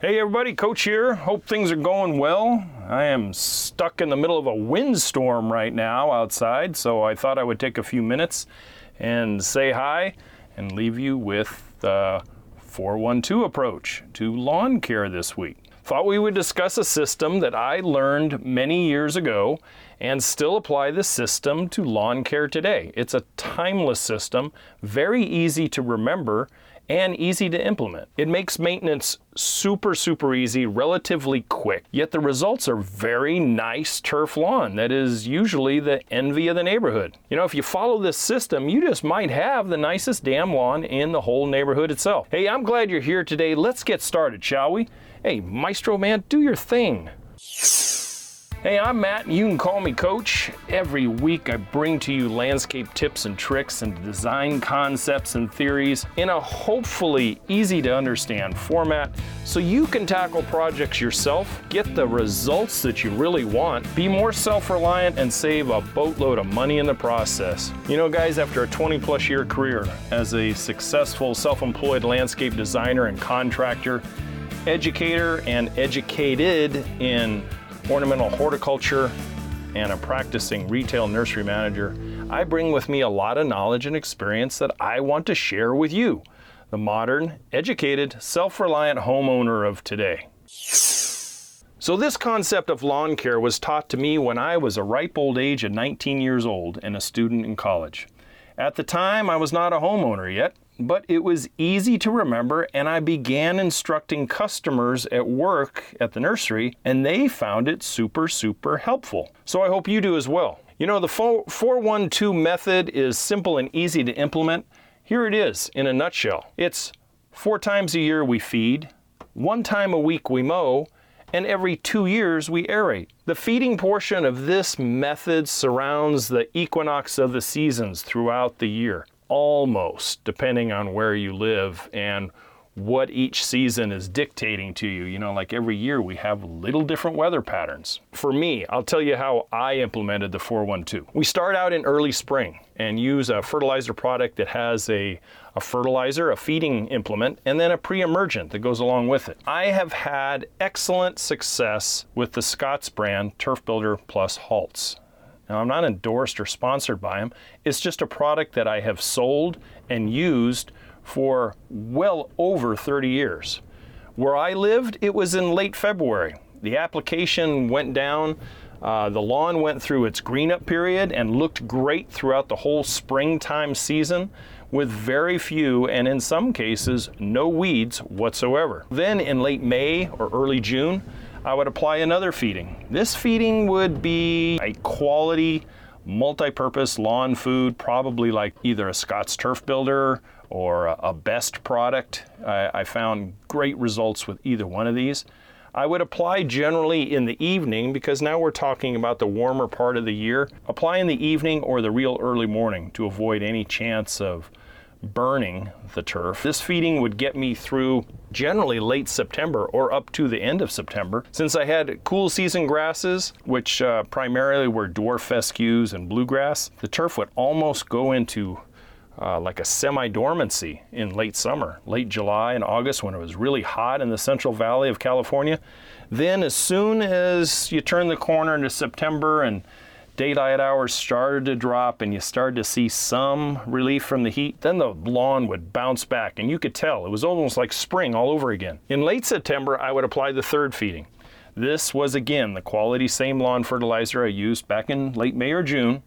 Hey everybody, Coach here. Hope things are going well. I am stuck in the middle of a windstorm right now outside, so I thought I would take a few minutes and say hi and leave you with the 412 approach to lawn care this week. Thought we would discuss a system that I learned many years ago and still apply the system to lawn care today. It's a timeless system, very easy to remember and easy to implement. It makes maintenance super, super easy, relatively quick, yet the results are very nice turf lawn that is usually the envy of the neighborhood. You know, if you follow this system, you just might have the nicest damn lawn in the whole neighborhood itself. Hey, I'm glad you're here today. Let's get started, shall we? Hey, Maestro Man, do your thing. Hey, I'm Matt, and you can call me Coach. Every week I bring to you landscape tips and tricks and design concepts and theories in a hopefully easy to understand format so you can tackle projects yourself, get the results that you really want, be more self reliant, and save a boatload of money in the process. You know, guys, after a 20 plus year career as a successful self employed landscape designer and contractor, educator, and educated in ornamental horticulture, and a practicing retail nursery manager, I bring with me a lot of knowledge and experience that I want to share with you, the modern, educated, self reliant homeowner of today. So, this concept of lawn care was taught to me when I was a ripe old age of 19 years old and a student in college. At the time, I was not a homeowner yet, but it was easy to remember, and I began instructing customers at work at the nursery, and they found it super, super helpful. So I hope you do as well. You know, the 412 method is simple and easy to implement. Here it is in a nutshell it's four times a year we feed, one time a week we mow, and every two years we aerate. The feeding portion of this method surrounds the equinox of the seasons throughout the year almost, depending on where you live and what each season is dictating to you. You know, like every year we have little different weather patterns. For me, I'll tell you how I implemented the 412. We start out in early spring and use a fertilizer product that has a, a fertilizer, a feeding implement, and then a pre emergent that goes along with it. I have had excellent success with the Scotts brand Turf Builder Plus Halts. Now, I'm not endorsed or sponsored by them. It's just a product that I have sold and used for well over 30 years. Where I lived, it was in late February. The application went down. Uh, the lawn went through its green up period and looked great throughout the whole springtime season with very few and in some cases no weeds whatsoever. Then in late May or early June, I would apply another feeding. This feeding would be a quality multi-purpose lawn food, probably like either a Scotts Turf Builder or a Best product. I, I found great results with either one of these. I would apply generally in the evening because now we're talking about the warmer part of the year. Apply in the evening or the real early morning to avoid any chance of burning the turf. This feeding would get me through generally late September or up to the end of September. Since I had cool season grasses, which uh, primarily were dwarf fescues and bluegrass, the turf would almost go into uh, like a semi dormancy in late summer, late July and August when it was really hot in the Central Valley of California. Then, as soon as you turn the corner into September and daylight hours started to drop and you started to see some relief from the heat, then the lawn would bounce back and you could tell it was almost like spring all over again. In late September, I would apply the third feeding. This was again the quality same lawn fertilizer I used back in late May or June,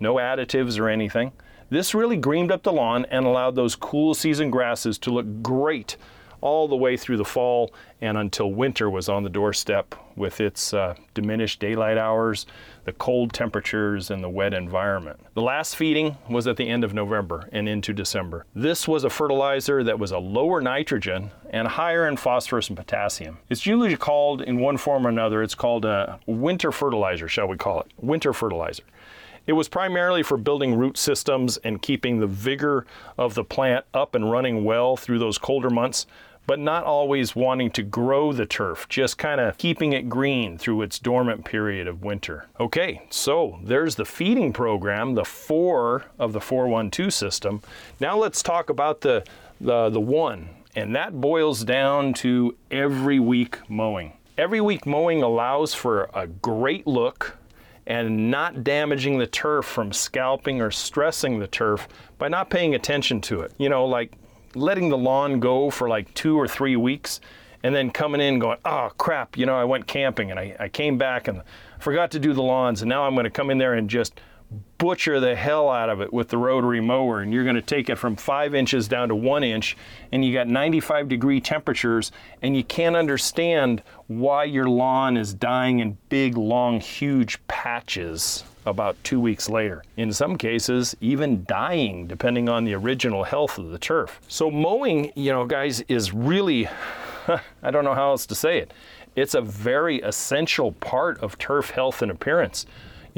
no additives or anything. This really greened up the lawn and allowed those cool season grasses to look great all the way through the fall and until winter was on the doorstep with its uh, diminished daylight hours, the cold temperatures, and the wet environment. The last feeding was at the end of November and into December. This was a fertilizer that was a lower nitrogen and higher in phosphorus and potassium. It's usually called, in one form or another, it's called a winter fertilizer, shall we call it? Winter fertilizer. It was primarily for building root systems and keeping the vigor of the plant up and running well through those colder months but not always wanting to grow the turf, just kind of keeping it green through its dormant period of winter. Okay, so there's the feeding program, the four of the 412 system. Now let's talk about the, the, the one And that boils down to every week mowing. Every week mowing allows for a great look and not damaging the turf from scalping or stressing the turf by not paying attention to it. You know, like letting the lawn go for like two or three weeks and then coming in going, oh crap, you know, I went camping and I, I came back and forgot to do the lawns and now I'm going to come in there and just butcher the hell out of it with the rotary mower and you're going to take it from five inches down to one inch and you got 95 degree temperatures and you can't understand why your lawn is dying in big long huge patches about two weeks later. In some cases even dying depending on the original health of the turf. So mowing you know guys is really i don't know how else to say it. It's a very essential part of turf health and appearance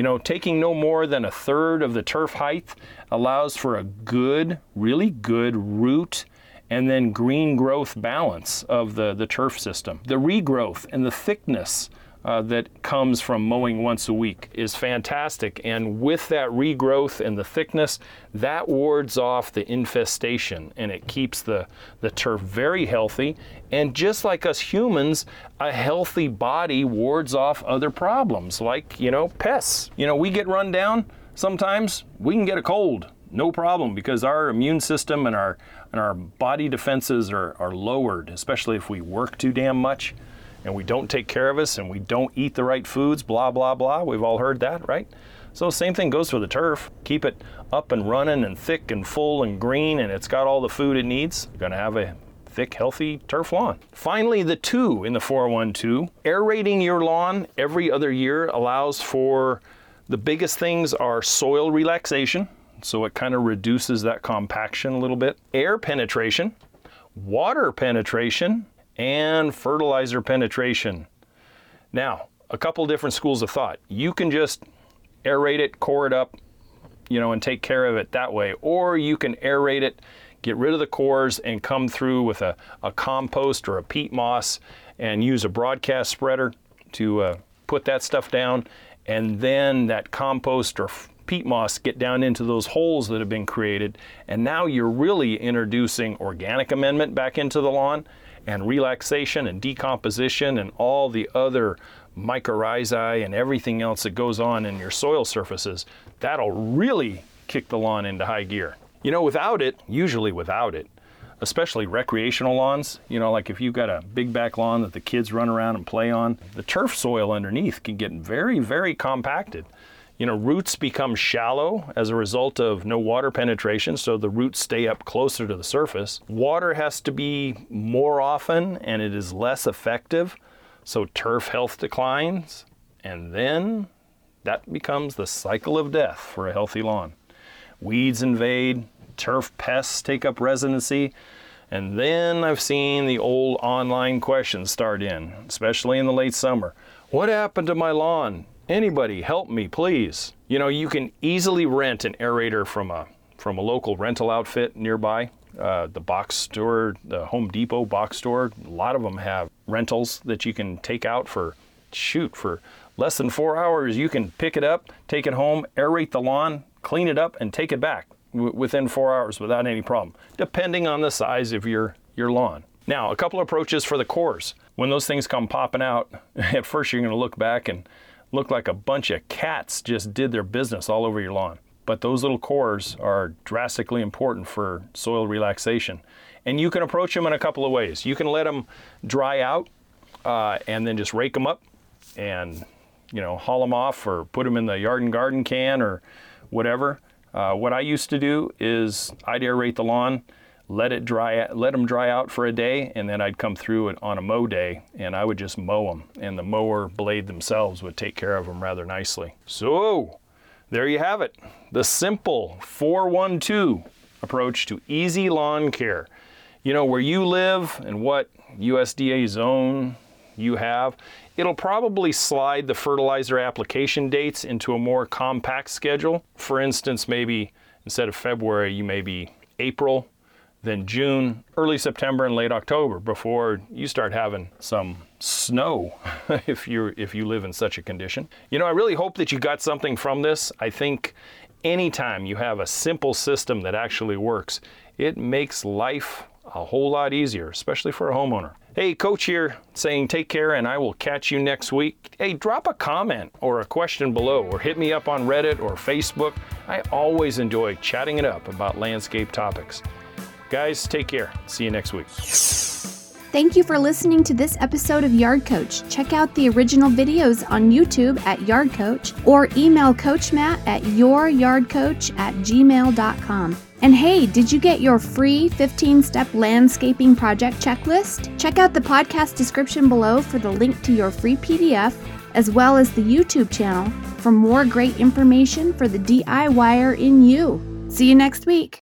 you know, taking no more than a third of the turf height allows for a good, really good root and then green growth balance of the, the turf system. The regrowth and the thickness uh, that comes from mowing once a week is fantastic. And with that regrowth and the thickness, that wards off the infestation and it keeps the, the turf very healthy. And just like us humans, a healthy body wards off other problems like, you know, pests. You know, we get run down sometimes, we can get a cold. No problem because our immune system and our and our body defenses are, are lowered, especially if we work too damn much and we don't take care of us and we don't eat the right foods, blah, blah, blah. We've all heard that, right? So, same thing goes for the turf. Keep it up and running and thick and full and green, and it's got all the food it needs. You're going to have a thick, healthy turf lawn. Finally, the two in the 412 aerating your lawn every other year allows for the biggest things are soil relaxation, so it kind of reduces that compaction a little bit, air penetration, water penetration, and fertilizer penetration. Now, a couple different schools of thought. You can just aerate it, core it up, you know, and take care of it that way, or you can aerate it, get rid of the cores, and come through with a, a compost or a peat moss and use a broadcast spreader to uh, put that stuff down, and then that compost or peat moss get down into those holes that have been created, and now you're really introducing organic amendment back into the lawn and relaxation and decomposition and all the other mycorrhizae and everything else that goes on in your soil surfaces, that'll really kick the lawn into high gear. You know, without it, usually without it, especially recreational lawns, you know, like if you've got a big back lawn that the kids run around and play on, the turf soil underneath can get very, very compacted you know, roots become shallow as a result of no water penetration, so the roots stay up closer to the surface. Water has to be more often and it is less effective, so turf health declines, and then that becomes the cycle of death for a healthy lawn. Weeds invade, turf pests take up residency, and then I've seen the old online questions start in, especially in the late summer. What happened to my lawn? Anybody help me, please. You know, you can easily rent an aerator from a from a local rental outfit nearby. Uh, the box store, the Home Depot box store, a lot of them have rentals that you can take out for shoot for less than four hours. You can pick it up, take it home, aerate the lawn, clean it up, and take it back w- within four hours without any problem, depending on the size of your your lawn. Now, a couple approaches for the cores. When those things come popping out, at first you're going to look back and look like a bunch of cats just did their business all over your lawn. But those little cores are drastically important for soil relaxation. And you can approach them in a couple of ways. You can let them dry out uh, and then just rake them up and you know haul them off or put them in the yard and garden can or whatever. Uh, what I used to do is I'd aerate the lawn let it dry, let them dry out for a day, and then I'd come through it on a mow day, and I would just mow them, and the mower blade themselves would take care of them rather nicely. So, there you have it, the simple 412 approach to easy lawn care. You know where you live and what USDA zone you have, it'll probably slide the fertilizer application dates into a more compact schedule. For instance, maybe instead of February, you may be April then June, early September, and late October before you start having some snow if you if you live in such a condition. You know, I really hope that you got something from this. I think anytime you have a simple system that actually works, it makes life a whole lot easier, especially for a homeowner. Hey, Coach here saying take care and I will catch you next week. Hey, drop a comment or a question below or hit me up on Reddit or Facebook. I always enjoy chatting it up about landscape topics. Guys, take care. See you next week. Thank you for listening to this episode of Yard Coach. Check out the original videos on YouTube at Yard Coach or email Coach Matt at youryardcoach at gmail.com. And hey, did you get your free 15 step landscaping project checklist? Check out the podcast description below for the link to your free PDF, as well as the YouTube channel for more great information for the DIYer in you. See you next week.